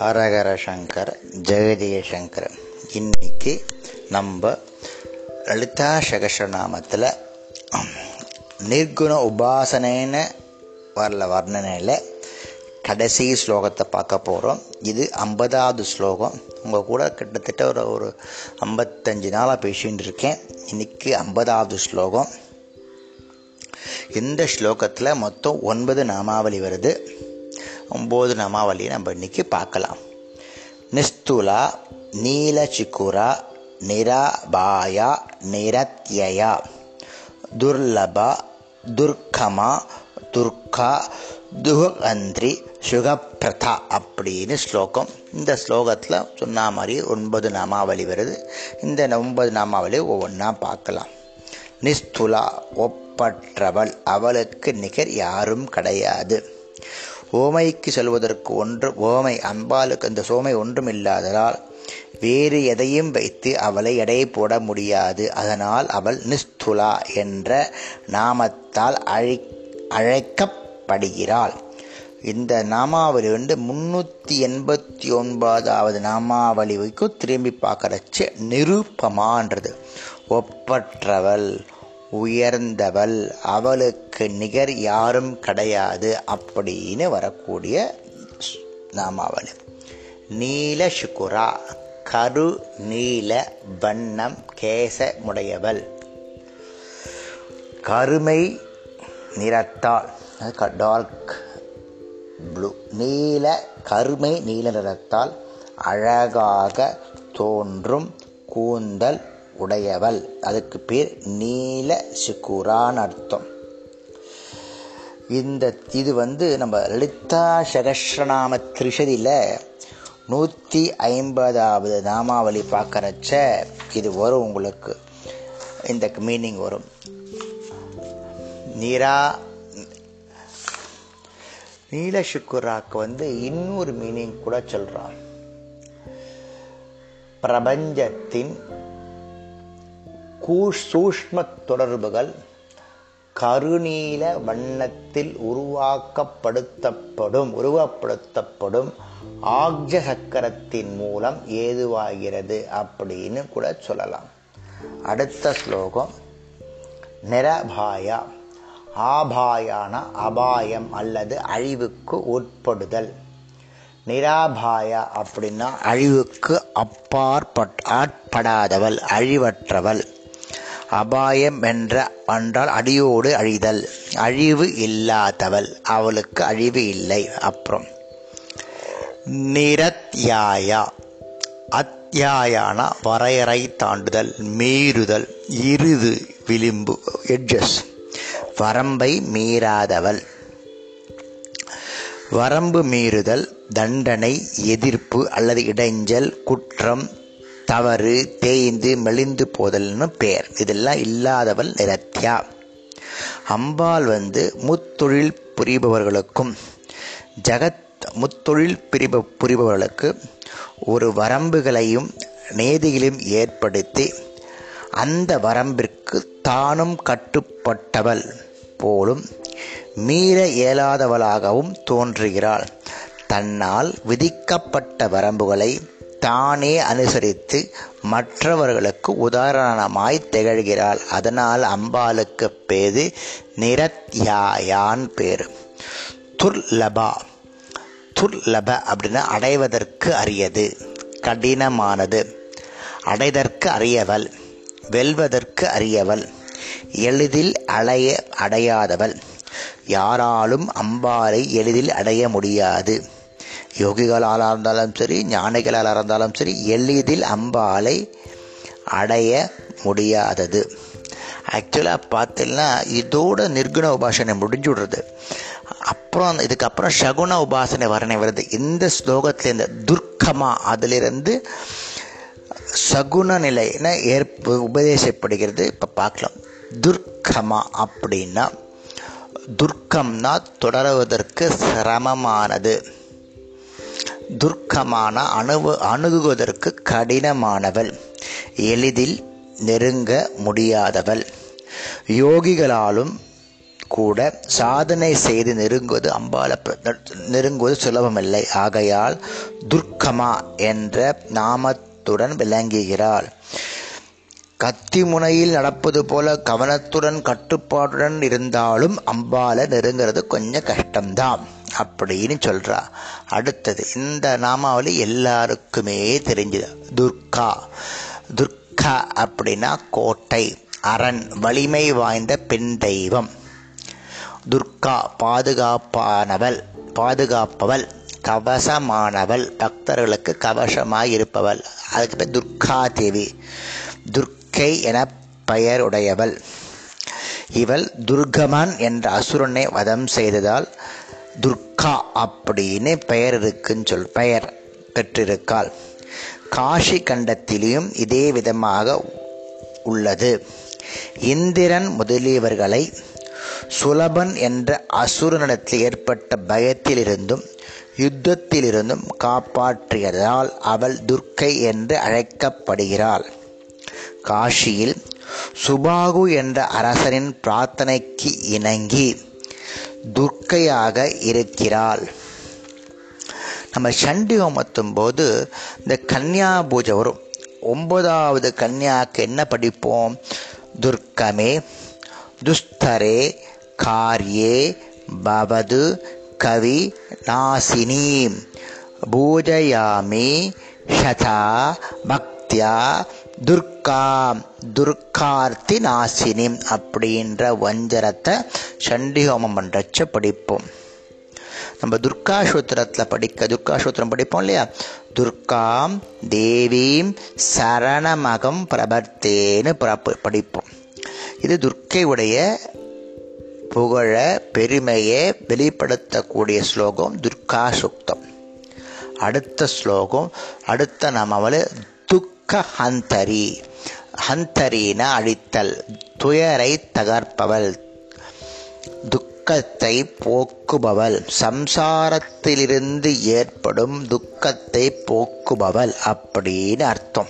ஹரஹர சங்கர் ஜெகதிய சங்கர். இன்னைக்கு நம்ம லலிதா சகசநாமத்தில் நிர்குண உபாசனைன்னு வரல வர்ணனையில் கடைசி ஸ்லோகத்தை பார்க்க போகிறோம் இது ஐம்பதாவது ஸ்லோகம். உங்கள் கூட கிட்டத்தட்ட ஒரு ஒரு ஐம்பத்தஞ்சு நாளாக பேசிகிட்டு இருக்கேன். இன்னைக்கு ஐம்பதாவது ஸ்லோகம். இந்த ஸ்லோகத்தில் மொத்தம் ஒன்பது நாமாவளி வருது. ஒம்பது நாமாவளியை நம்ம இன்னைக்கு பார்க்கலாம். நிஸ்துலா நீலச்சிக்குரா நிராபாயா நிரத்யயா துர்லபா துர்கமா துர்கா துகந்திரி சுகப்பிரதா அப்படின்னு ஸ்லோகம். இந்த ஸ்லோகத்தில் சொன்ன மாதிரி ஒன்பது நாமாவளி வருது. இந்த ஒன்பது நாமாவளி ஒவ்வொன்றா பார்க்கலாம். நிஸ்துலா ஒப் ஒப்பற்றவள் அவளுக்கு நிகர் யாரும் கிடையாது. ஓமைக்கு செல்வதற்கு ஒன்று ஓமை அம்பாளுக்கு அந்த சோமை ஒன்றும் இல்லாததால் வேறு எதையும் வைத்து அவளை எடை போட முடியாது. அதனால் அவள் நிஸ்துலா என்ற நாமத்தால் அழை அழைக்கப்படுகிறாள். இந்த நாமாவளி வந்து முன்னூற்றி எண்பத்தி ஒன்பதாவது நாமாவளிக்கு திரும்பி பார்க்கறச்சு நிருப்பமான்றது ஒப்பற்றவள். உயர்ந்தவள் அவளுக்கு நிகர் யாரும் கிடையாது அப்படின்னு வரக்கூடிய நாமாவளி நீல சுக்குரா கரு நீல வண்ணம் கேசமுடையவள் கருமை நிறத்தால் டார்க் ப்ளூ நீல கருமை நீல நிறத்தால் அழகாக தோன்றும் கூந்தல் உடையவள். அதுக்கு பேர் நீல சிக்குரான்னு அர்த்தம். இந்த இது வந்து நம்ம லலிதா சகஸ்ரநாம திரிஷதியில் நூற்றி ஐம்பதாவது நாமாவளி பார்க்குறச்ச இது வரும் உங்களுக்கு. இந்த மீனிங் வரும். நீரா நீல சுக்குராக்கு வந்து இன்னொரு மீனிங் கூட சொல்கிறான் பிரபஞ்சத்தின் சூஷ்ம தொடர்புகள் கருநீல வண்ணத்தில் உருவாக்கப்படுத்தப்படும் உருவப்படுத்தப்படும் ஆக்ஜ சக்கரத்தின் மூலம் ஏதுவாகிறது அப்படின்னு கூட சொல்லலாம். அடுத்த ஸ்லோகம் நிரபாயா ஆபாயான அபாயம் அல்லது அழிவுக்கு உட்படுதல். நிராபாயா அப்படின்னா அழிவுக்கு அப்பாற்பட் ஆட்படாதவள் அழிவற்றவள். அபாயம் என்ற என்றால் அடியோடு அழிதல். அழிவு இல்லாதவள் அவளுக்கு அழிவு இல்லை. அப்புறம் நிரத்யாயா. அத்தியாயான வரையறை தாண்டுதல் மீறுதல் இருது விளிம்பு எட்ஜஸ் வரம்பை மீறாதவள். வரம்பு மீறுதல் தண்டனை எதிர்ப்பு அல்லது இடைஞ்சல் குற்றம் தவறு தேய்ந்து மெலிந்து போதல்னு பேர். இதெல்லாம் இல்லாதவள் நிரத்யா அம்பாள் வந்து முத்தொழில் புரிபவர்களுக்கும் ஜகத் முத்தொழில் பிரிப புரிபவர்களுக்கு ஒரு வரம்புகளையும் நேதிகளையும் ஏற்படுத்தி அந்த வரம்பிற்கு தானும் கட்டுப்பட்டவள் போலும் மீற இயலாதவளாகவும் தோன்றுகிறாள். தன்னால் விதிக்கப்பட்ட வரம்புகளை தானே அனுசரித்து மற்றவர்களுக்கு உதாரணமாய் திகழ்கிறாள். அதனால் அம்பாளுக்கு பேரு நிரத்யாயான் பேர். துர்லபா. துர்லப அப்படின்னா அடைவதற்கு அரியது கடினமானது. அடைதற்கு அறியவள் வெல்வதற்கு அறியவள் எளிதில் அடைய அடையாதவள். யாராலும் அம்பாலை எளிதில் அடைய முடியாது. யோகிகளால் இருந்தாலும் சரி ஞானிகளால் இருந்தாலும் சரி எளிதில் அம்பாலை அடைய முடியாதது. ஆக்சுவலாக பார்த்தீங்கன்னா இதோட நிர்குண உபாசனை முடிஞ்சு விடுறது. அப்புறம் இதுக்கப்புறம் சகுண உபாசனை வரணை வருது. இந்த ஸ்லோகத்திலேருந்து துர்க்கமா அதிலிருந்து சகுண நிலைன்னு ஏற்ப உபதேசப்படுகிறது. இப்போ பார்க்கலாம். துர்க்கமா அப்படின்னா துர்க்கம்னா தொடருவதற்கு சிரமமானது. துர்க்கமான அணுவு அணுகுவதற்கு கடினமானவள். எளிதில் நெருங்க முடியாதவள். யோகிகளாலும் கூட சாதனை செய்து நெருங்குவது அம்பால நெருங்குவது சுலபமில்லை. ஆகையால் துர்க்கமா என்ற நாமத்துடன் விளங்குகிறாள். கத்தி முனையில் நடப்பது போல கவனத்துடன் கட்டுப்பாட்டுடன் இருந்தாலும் அம்பால நெருங்கிறது கொஞ்சம் கஷ்டம்தான். அப்படின்னு சொல்றா. அடுத்தது இந்த நாமாவளி எல்லாருக்குமே தெரிஞ்சது. துர்கா துர்கா அப்படின்னா கோட்டை அரண் வலிமை வாய்ந்த பெண் தெய்வம். துர்கா பாதுகாப்பானவள் பாதுகாப்பவள் கவசமானவள் பக்தர்களுக்கு கவசமாக இருப்பவள் அதுக்கு பேர் துர்கா தேவி. துர்க்கை என பெயருடையவள். இவள் துர்கமான் என்ற அசுரனை வதம் செய்ததால் துர்கா அப்படின்னு பெயர் இருக்குன்னு சொல் பெயர் பெற்றிருக்காள். காஷி கண்டத்திலும் இதே விதமாக உள்ளது. இந்திரன் முதலியவர்களை சுலபன் என்ற அசுரனிடத்தில் ஏற்பட்ட பயத்திலிருந்தும் யுத்தத்திலிருந்தும் காப்பாற்றியதால் அவள் துர்க்கை என்று அழைக்கப்படுகிறாள். காஷியில் சுபாகு என்ற அரசனின் பிரார்த்தனைக்கு இணங்கி துர்க்கையாக இருக்கிறாள். நம்ம சண்டி ஹோமத்தும் போது இந்த கன்னியா பூஜை வரும். ஒன்பதாவது கன்னியாவுக்கு என்ன படிப்போம்? துர்க்கமே துஸ்தரே காரியே பவது கவி நாசினி. பூஜயாமி ஷதா பக்தியா துர்கா துர்கார்த்தி நாசினி அப்படின்ற வஞ்சரத்தை சண்டி ஹோமம் பண்ணுறச்ச படிப்போம் நம்ம துர்கா சூத்திரத்தில் படிக்க துர்கா சூத்திரம் படிப்போம் இல்லையா? துர்காம் தேவீம் சரணமகம் பிரபர்த்தேன்னு படிப்போம். இது துர்க்கையுடைய புகழ பெருமையை வெளிப்படுத்தக்கூடிய ஸ்லோகம் துர்கா சுக்தம் அடுத்த ஸ்லோகம் அடுத்த நாமாவில் துக்க ஹந்தரி ஹந்தரின அழித்தல் துயரை தகர்ப்பவள். துக்கத்தை போக்குபவள். சம்சாரத்திலிருந்து ஏற்படும் துக்கத்தை போக்குபவள் அப்படின்னு அர்த்தம்.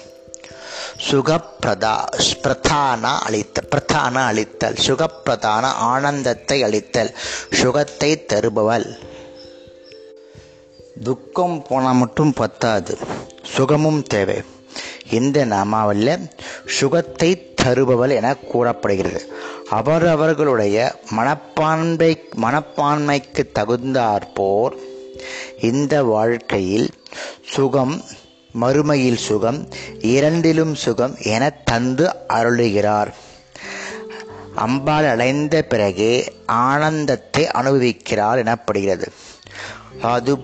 சுகப்பிரதா பிரதான அளித்த பிரதான அளித்தல் சுகப்பிரதான ஆனந்தத்தை அளித்தல் சுகத்தை தருபவள். துக்கம் போனால் மட்டும் பத்தாது. சுகமும் தேவை. இந்த நாமாவில் சுகத்தை தருபவள் என கூறப்படுகிறது. அவரவர்களுடைய மனப்பான்மை மனப்பான்மைக்கு தகுந்தாற்போர் இந்த வாழ்க்கையில் சுகம் மறுமையில் சுகம் இரண்டிலும் சுகம் என தந்து அருளுகிறார். அம்பாள் அடைந்த பிறகு ஆனந்தத்தை அனுபவிக்கிறார் எனப்படுகிறது. அது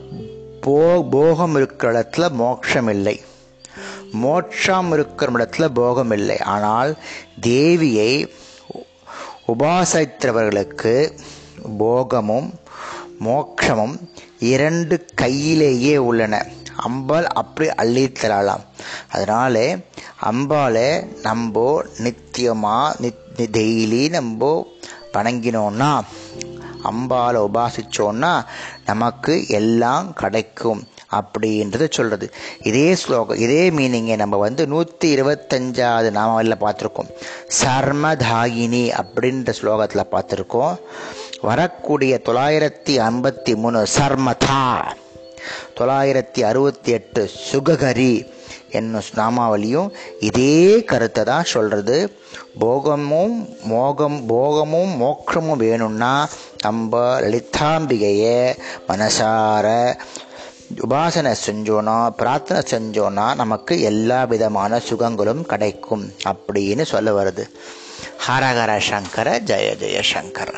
போ போகம் இருக்கிற இடத்துல மோட்சம் இல்லை மோட்சம் இருக்கிற இடத்துல போகம் இல்லை ஆனால் தேவியை உபாசித்தவர்களுக்கு போகமும் மோட்சமும் இரண்டு கையிலேயே உள்ளன. அம்பாள் அப்படி அள்ளித்தரலாம் அதனால அம்பாளை நம்ம நித்தியமாக நித் டெய்லி நம்ம வணங்கினோன்னா அம்பாளை உபாசிச்சோன்னா நமக்கு எல்லாம் கிடைக்கும். அப்படின்றத சொல்கிறது இதே ஸ்லோகம் இதே மீனிங்கை நம்ம வந்து நூற்றி இருபத்தஞ்சாவது நாமாவில் பார்த்துருக்கோம். சர்மதாயினி அப்படின்ற ஸ்லோகத்தில் பார்த்துருக்கோம். வரக்கூடிய தொள்ளாயிரத்தி ஐம்பத்தி மூணு சர்மதா. தொள்ளாயிரத்தி அறுபத்தி எட்டு சுககரி என்னும் நாமாவளியும் இதே கருத்தை தான் சொல்கிறது போகமும் மோகம் போகமும் மோட்சமும் வேணும்னா நம்ம லலிதாம்பிகையை மனசார உபாசனை செஞ்சோன்னா பிரார்த்தனை செஞ்சோன்னா நமக்கு எல்லா விதமான சுகங்களும் கிடைக்கும் அப்படின்னு சொல்ல வருது. ஹரஹர சங்கர ஜெய ஜெயசங்கர